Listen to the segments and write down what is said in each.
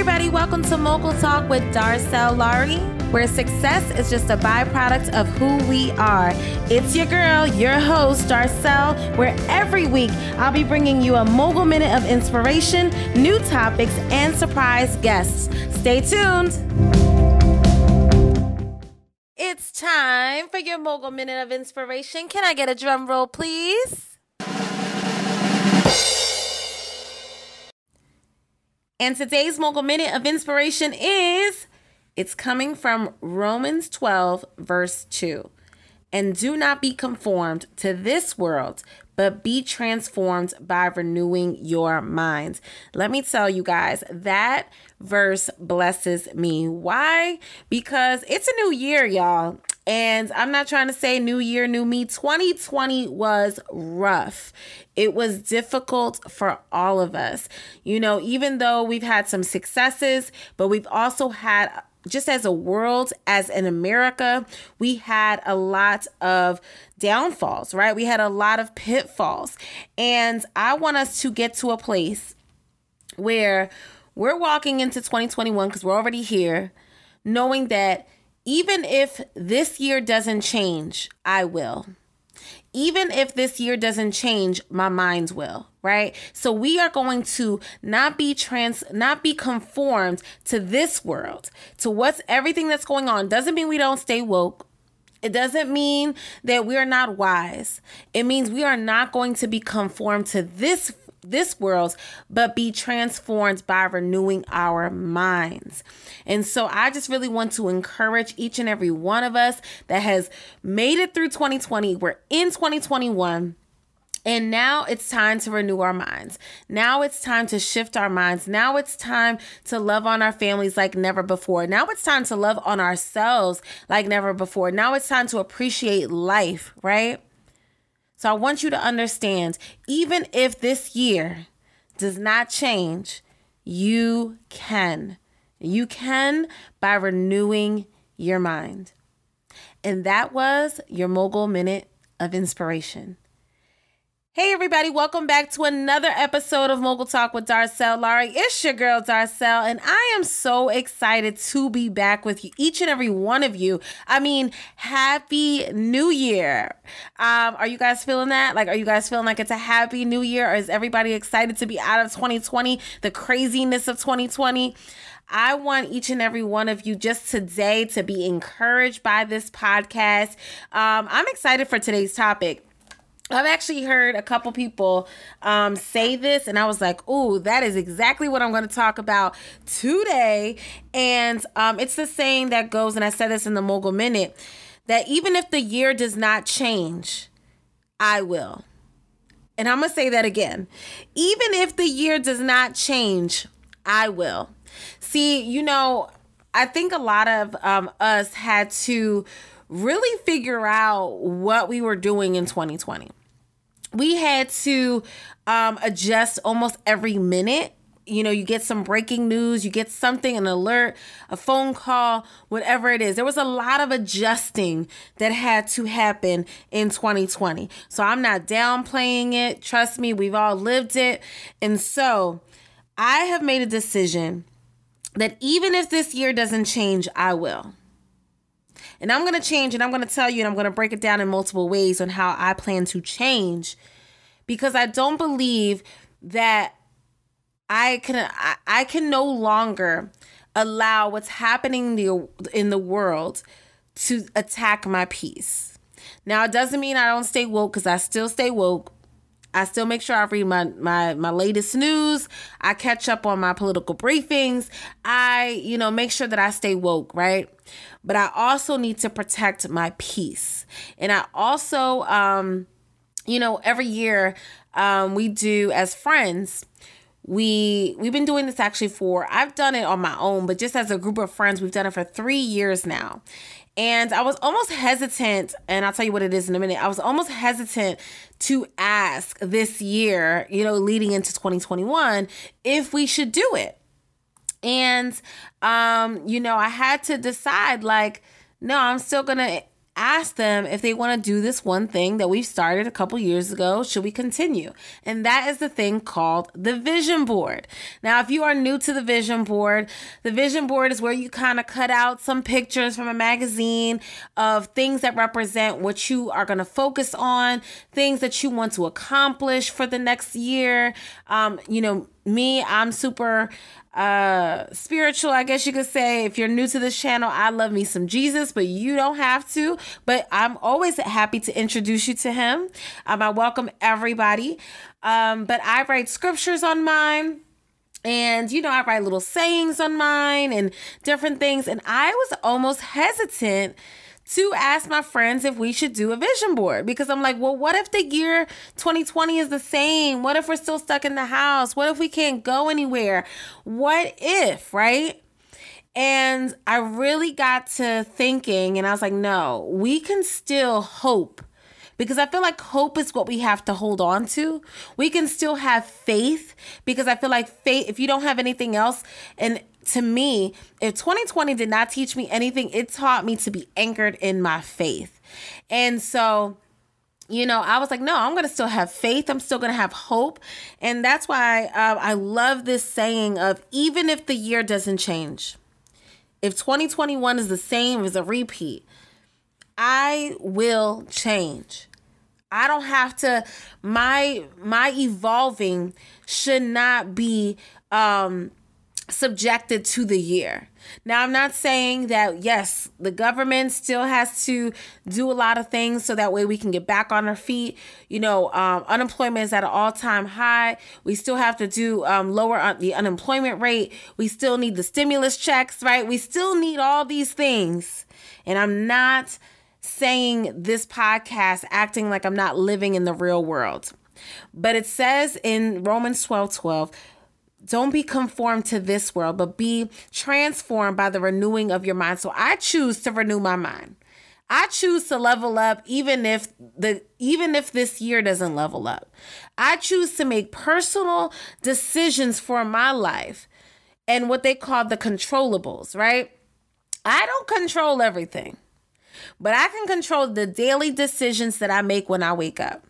everybody, welcome to Mogul Talk with Darcel Lari, where success is just a byproduct of who we are. It's your girl, your host, Darcel, where every week I'll be bringing you a mogul minute of inspiration, new topics, and surprise guests. Stay tuned. It's time for your mogul minute of inspiration. Can I get a drum roll, please? And today's mogul minute of inspiration is it's coming from Romans 12, verse 2. And do not be conformed to this world, but be transformed by renewing your minds. Let me tell you guys, that verse blesses me. Why? Because it's a new year, y'all. And I'm not trying to say new year, new me. 2020 was rough. It was difficult for all of us. You know, even though we've had some successes, but we've also had just as a world, as in America, we had a lot of downfalls, right? We had a lot of pitfalls. And I want us to get to a place where we're walking into 2021 because we're already here, knowing that even if this year doesn't change, I will. Even if this year doesn't change, my minds will, right? So we are going to not be trans not be conformed to this world, to what's everything that's going on. Doesn't mean we don't stay woke. It doesn't mean that we are not wise. It means we are not going to be conformed to this this world, but be transformed by renewing our minds. And so I just really want to encourage each and every one of us that has made it through 2020. We're in 2021. And now it's time to renew our minds. Now it's time to shift our minds. Now it's time to love on our families like never before. Now it's time to love on ourselves like never before. Now it's time to appreciate life, right? So I want you to understand even if this year does not change, you can. You can by renewing your mind. And that was your Mogul Minute of Inspiration. Hey, everybody, welcome back to another episode of Mogul Talk with Darcel Lari. It's your girl, Darcel, and I am so excited to be back with you, each and every one of you. I mean, happy new year. Um, are you guys feeling that? Like, are you guys feeling like it's a happy new year, or is everybody excited to be out of 2020, the craziness of 2020? I want each and every one of you just today to be encouraged by this podcast. Um, I'm excited for today's topic I've actually heard a couple people um, say this, and I was like, "Ooh, that is exactly what I'm going to talk about today." And um, it's the saying that goes, and I said this in the Mogul Minute, that even if the year does not change, I will. And I'm going to say that again. Even if the year does not change, I will. See, you know, I think a lot of um, us had to really figure out what we were doing in 2020 we had to um, adjust almost every minute you know, you get some breaking news, you get something, an alert, a phone call, whatever it is. There was a lot of adjusting that had to happen in 2020. So I'm not downplaying it. Trust me, we've all lived it. And so I have made a decision that even if this year doesn't change, I will. And I'm going to change and I'm going to tell you and I'm going to break it down in multiple ways on how I plan to change because I don't believe that I can I, I can no longer allow what's happening in the, in the world to attack my peace. Now it doesn't mean I don't stay woke cuz I still stay woke. I still make sure I read my, my my latest news. I catch up on my political briefings. I, you know, make sure that I stay woke, right? But I also need to protect my peace. And I also um you know, every year um, we do as friends we we've been doing this actually for I've done it on my own, but just as a group of friends, we've done it for three years now. And I was almost hesitant, and I'll tell you what it is in a minute. I was almost hesitant to ask this year, you know, leading into 2021, if we should do it. And um, you know, I had to decide like, no, I'm still gonna ask them if they want to do this one thing that we've started a couple years ago. Should we continue? And that is the thing called the vision board. Now, if you are new to the vision board, the vision board is where you kind of cut out some pictures from a magazine of things that represent what you are going to focus on, things that you want to accomplish for the next year. Um, you know, me, I'm super uh spiritual i guess you could say. If you're new to this channel i love me some jesus but you don't have to. But i'm always happy to introduce you to him. Um, i welcome everybody. Um but i write scriptures on mine. And you know i write little sayings on mine and different things. And i was almost hesitant to ask my friends if we should do a vision board because I'm like, well, what if the year 2020 is the same? What if we're still stuck in the house? What if we can't go anywhere? What if, right? And I really got to thinking, and I was like, no, we can still hope because I feel like hope is what we have to hold on to. We can still have faith because I feel like faith, if you don't have anything else, and to me, if 2020 did not teach me anything, it taught me to be anchored in my faith. And so, you know, I was like, no, I'm going to still have faith. I'm still going to have hope. And that's why uh, I love this saying of even if the year doesn't change, if 2021 is the same as a repeat, I will change. I don't have to my my evolving should not be um subjected to the year. Now, I'm not saying that, yes, the government still has to do a lot of things so that way we can get back on our feet. You know, um, unemployment is at an all time high. We still have to do um, lower un- the unemployment rate. We still need the stimulus checks, right? We still need all these things. And I'm not saying this podcast acting like I'm not living in the real world. But it says in Romans 12 12, don't be conformed to this world, but be transformed by the renewing of your mind. So I choose to renew my mind. I choose to level up even if the even if this year doesn't level up. I choose to make personal decisions for my life and what they call the controllables, right? I don't control everything. But I can control the daily decisions that I make when I wake up.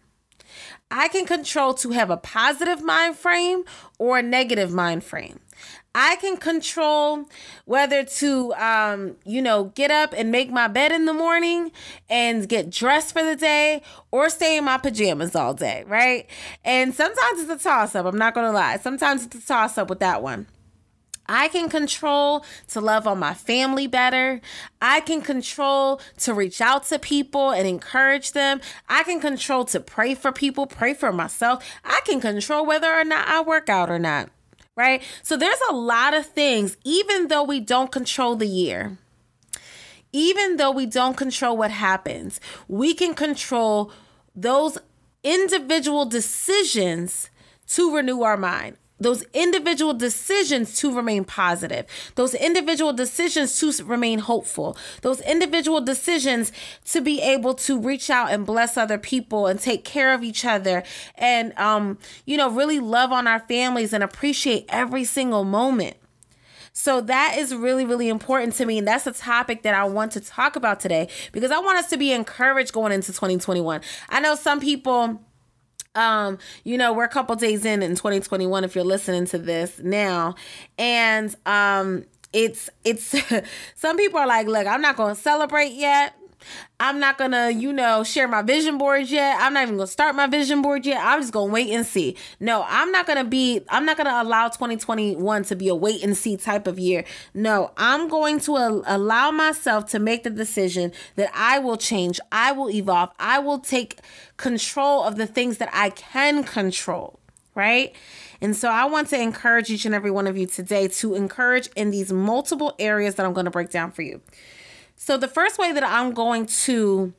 I can control to have a positive mind frame or a negative mind frame. I can control whether to, um, you know, get up and make my bed in the morning and get dressed for the day or stay in my pajamas all day, right? And sometimes it's a toss up. I'm not going to lie. Sometimes it's a toss up with that one. I can control to love on my family better. I can control to reach out to people and encourage them. I can control to pray for people, pray for myself. I can control whether or not I work out or not. Right? So there's a lot of things, even though we don't control the year, even though we don't control what happens, we can control those individual decisions to renew our mind those individual decisions to remain positive, those individual decisions to remain hopeful, those individual decisions to be able to reach out and bless other people and take care of each other and, um, you know, really love on our families and appreciate every single moment. So that is really, really important to me. And that's a topic that I want to talk about today because I want us to be encouraged going into 2021. I know some people um you know we're a couple days in in 2021 if you're listening to this now. And um it's it's some people are like look i'm not going to celebrate yet I'm not gonna, you know, share my vision boards yet. I'm not even gonna start my vision board yet. I'm just gonna wait and see. No, I'm not gonna be, I'm not gonna allow 2021 to be a wait and see type of year. No, I'm going to a- allow myself to make the decision that I will change, I will evolve, I will take control of the things that I can control, right? And so I want to encourage each and every one of you today to encourage in these multiple areas that I'm to break down for you. So the first way that I'm going to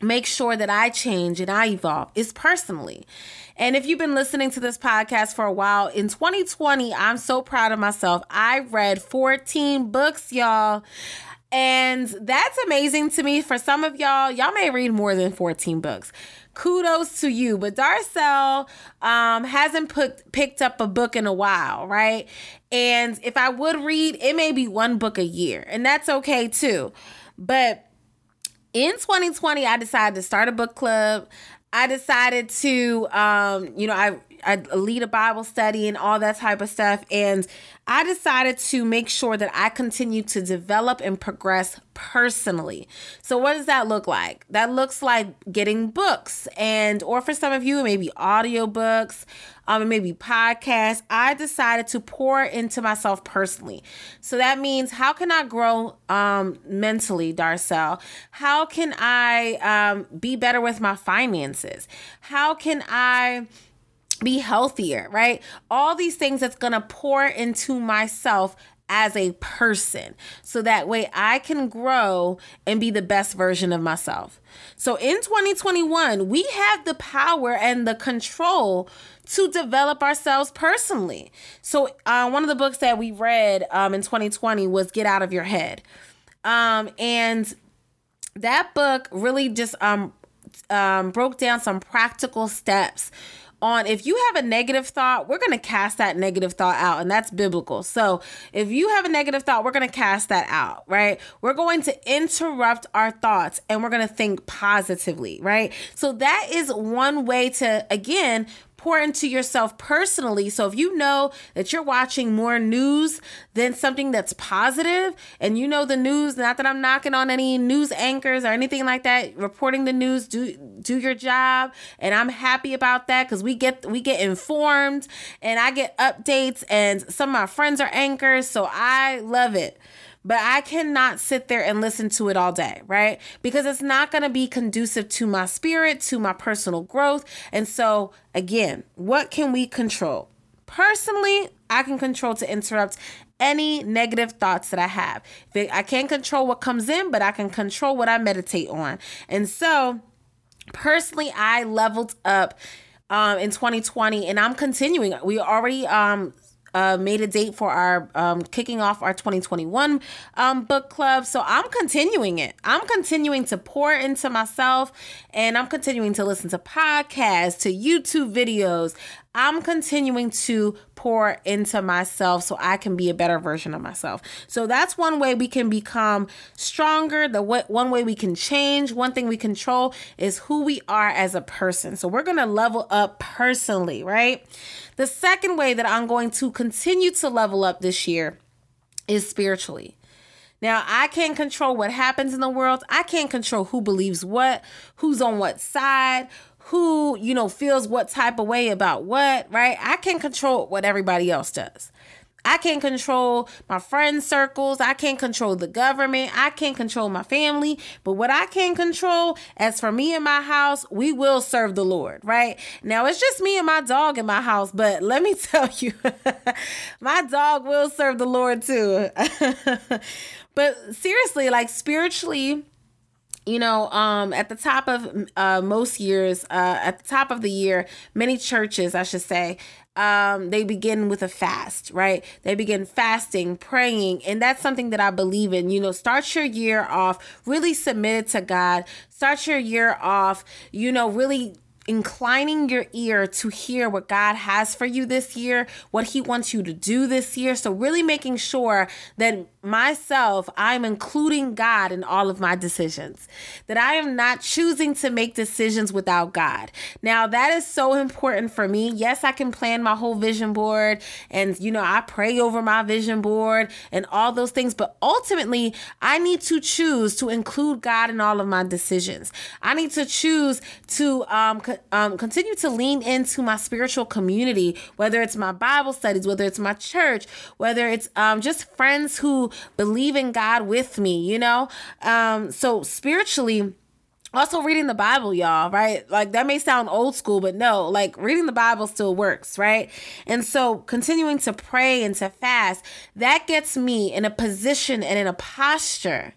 make sure that I change and I evolve is personally. And if you've been listening to this podcast for a while, in 2020, I'm so proud of myself. I read 14 books, y'all. And that's amazing to me. For some of y'all, y'all may read more than 14 books kudos to you. But Darcel um, hasn't put picked up a book in a while, right? And if I would read, it may be one book a year, and that's okay too. But in 2020, I decided to start a book club. I decided to, um, you know, I I lead a Bible study and all that type of stuff. And I decided to make sure that I continue to develop and progress personally. So what does that look like? That looks like getting books and or for some of you maybe audiobooks, um maybe podcasts. I decided to pour into myself personally. So that means how can I grow um mentally, Darcel? How can I um be better with my finances? How can I be healthier, right? All these things that's going to pour into myself as a person so that way I can grow and be the best version of myself. So in 2021, we have the power and the control to develop ourselves personally. So uh, one of the books that we read um, in 2020 was Get Out of Your Head. Um, and that book really just um, um, broke down some practical steps on if you have a negative thought, we're going to cast that negative thought out, and that's biblical. So if you have a negative thought, we're going to cast that out, right? We're going to interrupt our thoughts and we're going to think positively, right? So that is one way to, again, pour into yourself personally. So if you know that you're watching more news than something that's positive, and you know the news, not that I'm knocking on any news anchors or anything like that, reporting the news, do do your job, and I'm happy about that because we get we get informed and I get updates, and some of my friends are anchors, so I love it but I cannot sit there and listen to it all day, right? Because it's not going to be conducive to my spirit, to my personal growth. And so, again, what can we control? Personally, I can control to interrupt any negative thoughts that I have. I can't control what comes in, but I can control what I meditate on. And so, personally, I leveled up um, in 2020 and I'm continuing. We already um, uh, made a date for our um, kicking off our 2021 um, book club. So I'm continuing it. I'm continuing to pour into myself and I'm continuing to listen to podcasts, to YouTube videos. I'm continuing to pour into myself so I can be a better version of myself. So that's one way we can become stronger. The one way we can change, one thing we control is who we are as a person. So we're going to level up personally, right? The second way that I'm going to continue to level up this year is spiritually. Now, I can't control what happens in the world. I can't control who believes what, who's on what side, who, you know, feels what type of way about what, right? I can control what everybody else does. I can't control my friend circles. I can't control the government. I can't control my family. But what I can control, as for me and my house, we will serve the Lord, right? Now, it's just me and my dog in my house, but let me tell you, my dog will serve the Lord too. but seriously, like spiritually, you know um at the top of uh most years uh at the top of the year many churches i should say um they begin with a fast right? They begin fasting praying and that's something that i believe in. You know start your year off really submitted to god. Start your year off you know really inclining your ear to hear what God has for you this year, what He wants you to do this year. So, really making sure that myself, I'm including God in all of my decisions, that I am not choosing to make decisions without God. Now, that is so important for me. Yes, I can plan my whole vision board and, you know, I pray over my vision board and all those things, but ultimately, I need to choose to include God in all of my decisions. I need to choose to um, co- um, continue to lean into my spiritual community, whether it's my Bible studies, whether it's my church, whether it's um, just friends who believe in God with me, you know? Um, so spiritually, also reading the bible y'all right? Like that may sound old school but no like reading the bible still works right? And so continuing to pray and to fast that gets me in a position and in a posture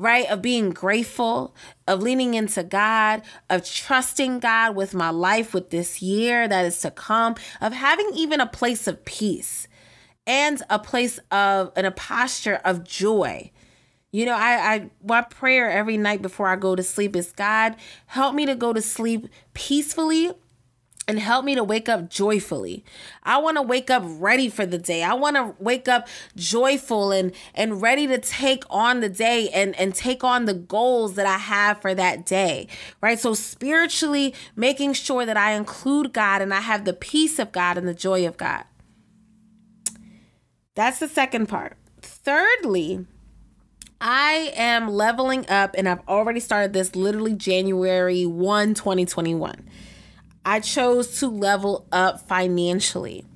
right of being grateful of leaning into god of trusting god with my life with this year that is to come of having even a place of peace and a place of and a posture of joy. You know, I, I my prayer every night before I go to sleep is God, help me to go to sleep peacefully and help me to wake up joyfully. I want to wake up ready for the day. I want to wake up joyful and and ready to take on the day and and take on the goals that I have for that day. Right? So spiritually making sure that I include God and I have the peace of God and the joy of God. That's the second part. Thirdly, I am leveling up and I've already started this literally January 1, 2021. I chose to level up financially.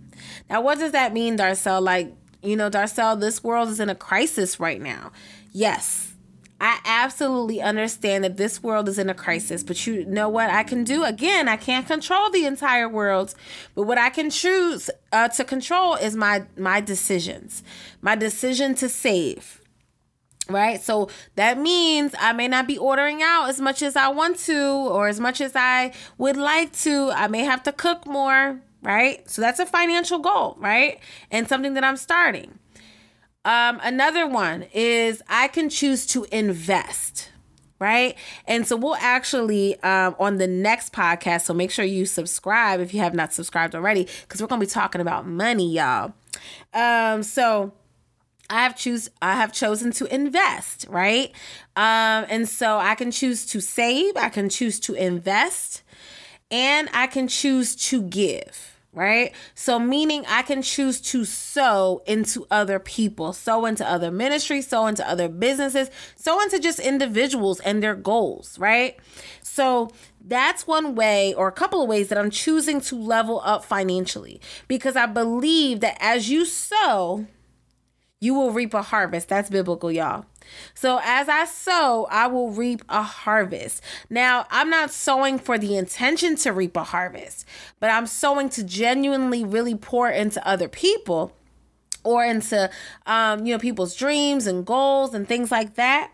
Now, what does that mean, Darcel? Like, you know, Darcel, this world is in a crisis right now. Yes, I absolutely understand that this world is in a crisis, but you know what I can do? Again, I can't control the entire world, but what I can choose uh, to control is my my decisions. My decision to save, right? So that means I may not be ordering out as much as I want to or as much as I would like to. I may have to cook more, right? So that's a financial goal, right? And something that I'm starting. Um, another one is I can choose to invest right? And so we'll actually um, on the next podcast. So make sure you subscribe if you have not subscribed already, because we're gonna be talking about money, y'all. Um, so I have choose I have chosen to invest, right? Um, and so I can choose to save, I can choose to invest, and I can choose to give right? So, meaning I can choose to sow into other people, sow into other ministries, sow into other businesses, sow into just individuals and their goals, right? So, that's one way or a couple of ways that I'm choosing to level up financially because I believe that as you sow, you will reap a harvest. That's biblical, y'all. So as I sow, I will reap a harvest. Now, I'm not sowing for the intention to reap a harvest, but I'm sowing to genuinely really pour into other people or into um, you know people's dreams and goals and things like that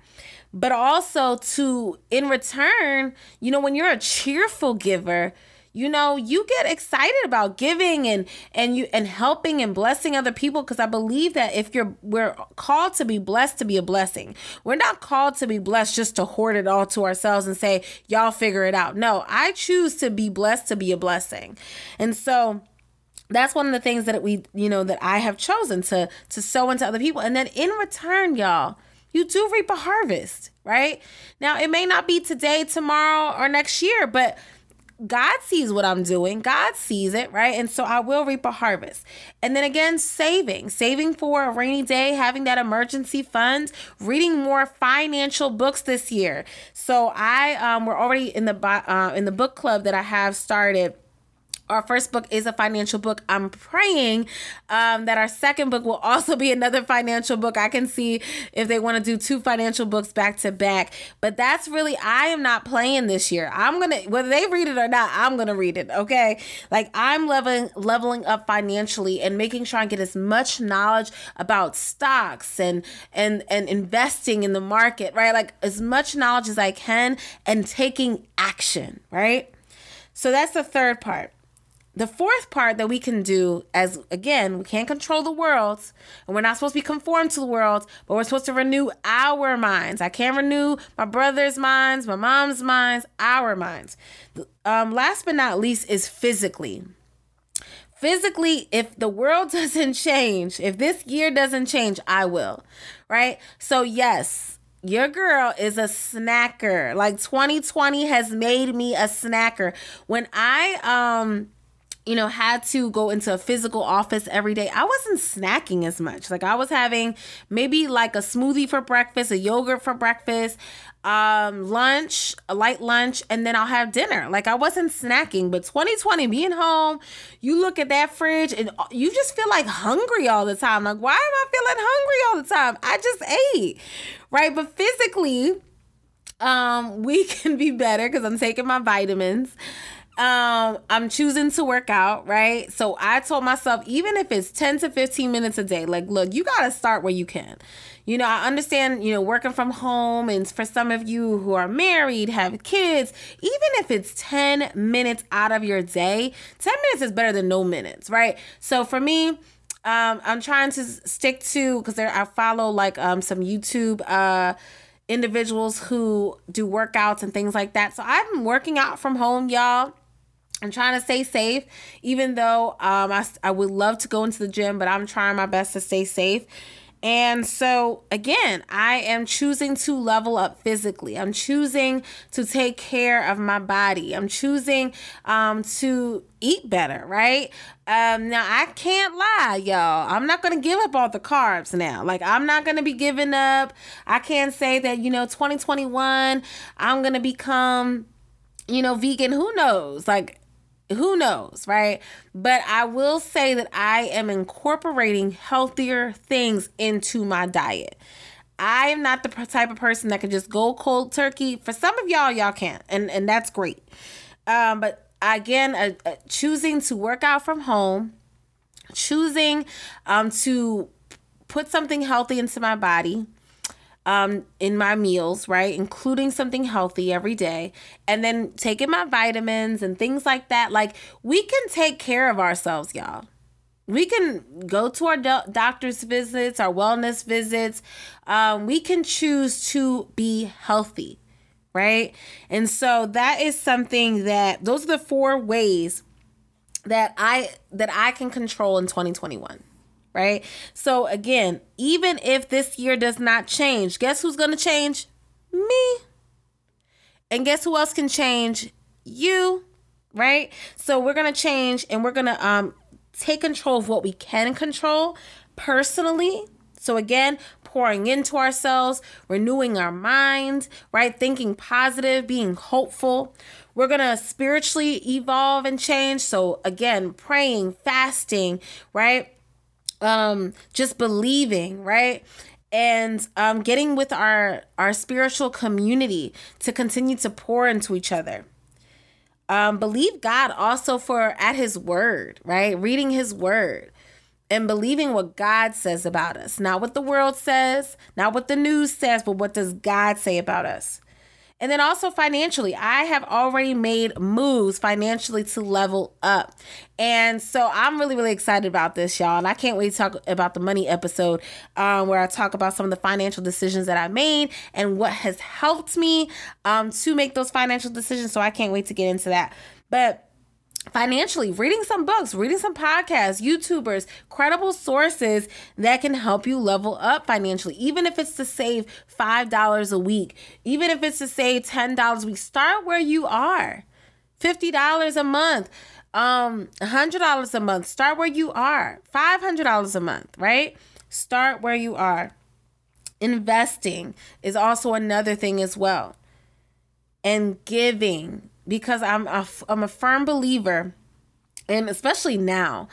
but also to in return you know when you're a cheerful giver you know you get excited about giving and and you and helping and blessing other people because i believe that if you're we're called to be blessed to be a blessing. We're not called to be blessed just to hoard it all to ourselves and say y'all figure it out. No i choose to be blessed to be a blessing. And so that's one of the things that we you know that i have chosen to to sow into other people. And then in return y'all you do reap a harvest right? Now it may not be today tomorrow or next year but God sees what I'm doing. God sees it, right? And so I will reap a harvest. And then again, saving, saving for a rainy day, having that emergency fund, reading more financial books this year. So I um we're already in the uh, in the book club that I have started our first book is a financial book. I'm praying um, that our second book will also be another financial book. I can see if they want to do two financial books back to back. But that's really, I am not playing this year. I'm going to, whether they read it or not, I'm going to read it. Okay. Like I'm leveling, leveling up financially and making sure I get as much knowledge about stocks and, and, and investing in the market, right? Like as much knowledge as I can and taking action, right? So that's the third part the fourth part that we can do as again we can't control the world and we're not supposed to be conformed to the world but we're supposed to renew our minds. I can't renew my brother's minds my mom's minds our minds. Um, last but not least is physically. Physically if the world doesn't change if this year doesn't change i will right? So yes your girl is a snacker. Like 2020 has made me a snacker. When i um you know, had to go into a physical office every day, I wasn't snacking as much. Like I was having maybe like a smoothie for breakfast, a yogurt for breakfast, um, lunch, a light lunch, and then I'll have dinner. Like I wasn't snacking, but 2020 being home, you look at that fridge and you just feel like hungry all the time. Like, why am I feeling hungry all the time? I just ate. Right? But physically, um, we can be better because I'm taking my vitamins um i'm choosing to work out right? So i told myself even if it's 10 to 15 minutes a day like look you got to start where you can. You know i understand you know working from home and for some of you who are married have kids even if it's 10 minutes out of your day 10 minutes is better than no minutes right? So for me um i'm trying to stick to because there i follow like um some youtube uh individuals who do workouts and things like that. So been working out from home y'all I'm trying to stay safe, even though um, I, I would love to go into the gym, but I'm trying my best to stay safe. And so, again, I am choosing to level up physically. I'm choosing to take care of my body. I'm choosing um, to eat better, right? Um, now, I can't lie, y'all. I'm not going to give up all the carbs now. Like, I'm not going to be giving up. I can't say that, you know, 2021, I'm going to become, you know, vegan. Who knows? Like, who knows, right? But I will say that I am incorporating healthier things into my diet. I am not the type of person that can just go cold turkey. For some of y'all, y'all can't, and and that's great. Um, but again, uh, uh, choosing to work out from home, choosing um, to put something healthy into my body, um, in my meals, right? Including something healthy every day, and then taking my vitamins and things like that. Like, we can take care of ourselves, y'all. We can go to our do- doctor's visits, our wellness visits. Um, we can choose to be healthy, right? And so that is something that those are the four ways that I that I can control in 2021 right? So again, even if this year does not change, guess who's going to change? Me. And guess who else can change? You, right? So we're going to change and we're going to um take control of what we can control personally. So again, pouring into ourselves, renewing our mind, right? Thinking positive, being hopeful. We're going to spiritually evolve and change. So again, praying, fasting, right? Um just believing right and um getting with our our spiritual community to continue to pour into each other um believe god also for at his word right reading his word and believing what God says about us. Not what the world says, not what the news says, but what does God say about us? And then also financially, I have already made moves financially to level up. And so I'm really, really excited about this, y'all. And I can't wait to talk about the money episode um, where I talk about some of the financial decisions that I made and what has helped me um, to make those financial decisions. So I can't wait to get into that. But financially reading some books reading some podcasts youtubers credible sources that can help you level up financially. Even if it's to save five dollars a week even if it's to save ten dollars a week start where you are. fifty dollars a month um hundred dollars a month start where you are. five hundred dollars a month right? Start where you are. Investing is also another thing as well. And giving because I'm a, I'm a firm believer, and especially now,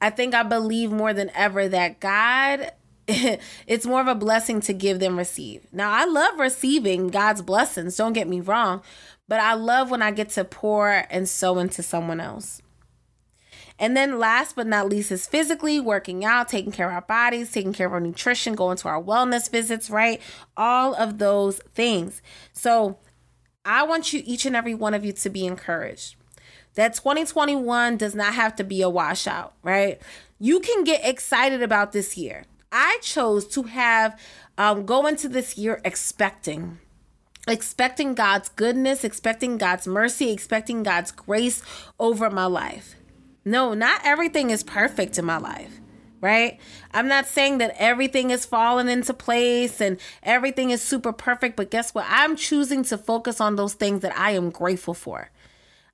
I think I believe more than ever that God it's more of a blessing to give than receive. Now, I love receiving God's blessings, don't get me wrong, but I love when I get to pour and sow into someone else. And then last but not least is physically working out, taking care of our bodies, taking care of our nutrition, going to our wellness visits, right? All of those things. So I want you, each and every one of you, to be encouraged. That 2021 does not have to be a washout, right? You can get excited about this year. I chose to have um, go into this year expecting expecting God's goodness, expecting God's mercy, expecting God's grace over my life. No, not everything is perfect in my life right? I'm not saying that everything is falling into place and everything is super perfect, but guess what? I'm choosing to focus on those things that I am grateful for.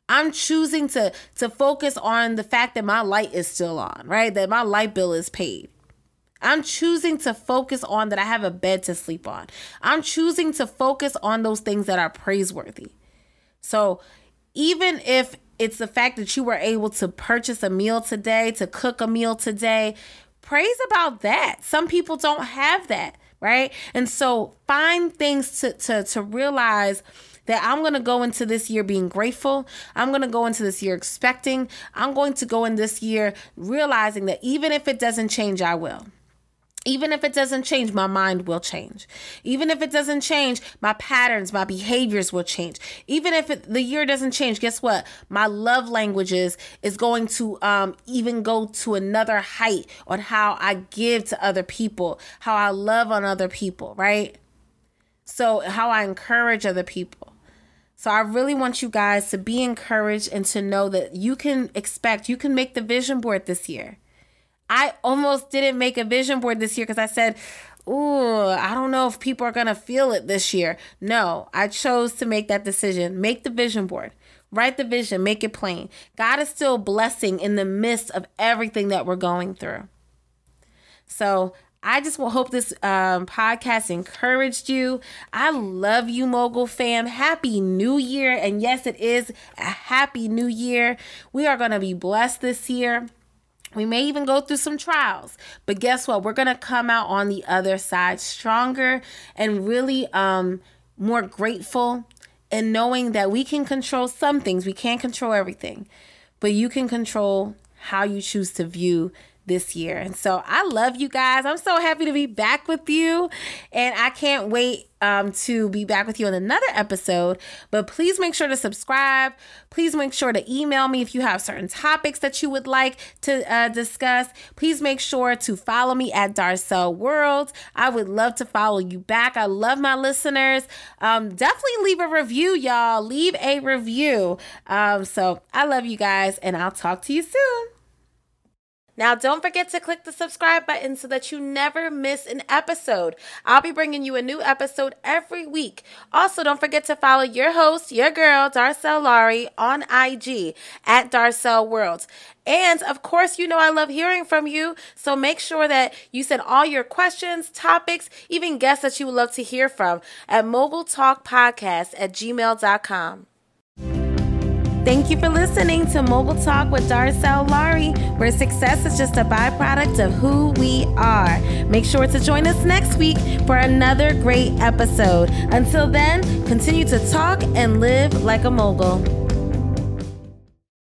I'm choosing to to focus on the fact that my light is still on, right? That my light bill is paid. I'm choosing to focus on that I have a bed to sleep on. I'm choosing to focus on those things that are praiseworthy. So, even if it's the fact that you were able to purchase a meal today, to cook a meal today. Praise about that. Some people don't have that, right? And so find things to to to realize that I'm going to go into this year being grateful. I'm going to go into this year expecting. I'm going to go in this year realizing that even if it doesn't change, I will. Even if it doesn't change, my mind will change. Even if it doesn't change, my patterns, my behaviors will change. Even if it, the year doesn't change, guess what? My love languages is going to um, even go to another height on how I give to other people, how I love on other people, right? So, how I encourage other people. So I really want you guys to be encouraged and to know that you can expect, you can make the vision board this year. I almost didn't make a vision board this year because I said, Ooh, I don't know if people are going to feel it this year. No, I chose to make that decision. Make the vision board. Write the vision, make it plain. God is still blessing in the midst of everything that we're going through. So I just will hope this um, podcast encouraged you. I love you, Mogul fam. Happy New Year. And yes, it is a happy new year. We are going to be blessed this year. We may even go through some trials, but guess what? We're going to come out on the other side stronger and really um, more grateful and knowing that we can control some things. We can't control everything, but you can control how you choose to view this year. And so I love you guys. I'm so happy to be back with you. And I can't wait um, to be back with you in another episode. But please make sure to subscribe. Please make sure to email me if you have certain topics that you would like to uh, discuss. Please make sure to follow me at Darcel World. I would love to follow you back. I love my listeners. Um, definitely leave a review, y'all. Leave a review. Um, so I love you guys, and I'll talk to you soon. Now, don't forget to click the subscribe button so that you never miss an episode. I'll be bringing you a new episode every week. Also, don't forget to follow your host, your girl, Darcel Laurie, on IG at Darcel World. And of course, you know I love hearing from you. So make sure that you send all your questions, topics, even guests that you would love to hear from at mogultalkpodcast at gmail.com. Thank you for listening to Mogul Talk with Darcel Laurie, where success is just a byproduct of who we are. Make sure to join us next week for another great episode. Until then, continue to talk and live like a mogul.